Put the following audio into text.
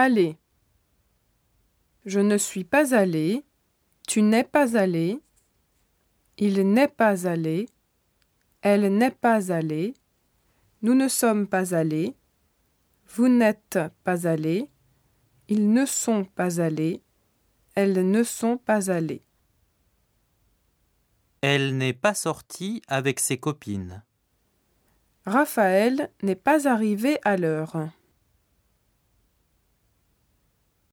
Aller. Je ne suis pas allé. Tu n'es pas allé. Il n'est pas allé. Elle n'est pas allée. Nous ne sommes pas allés. Vous n'êtes pas allés. Ils ne sont pas allés. Elles ne sont pas allées. Elle n'est pas sortie avec ses copines. Raphaël n'est pas arrivé à l'heure.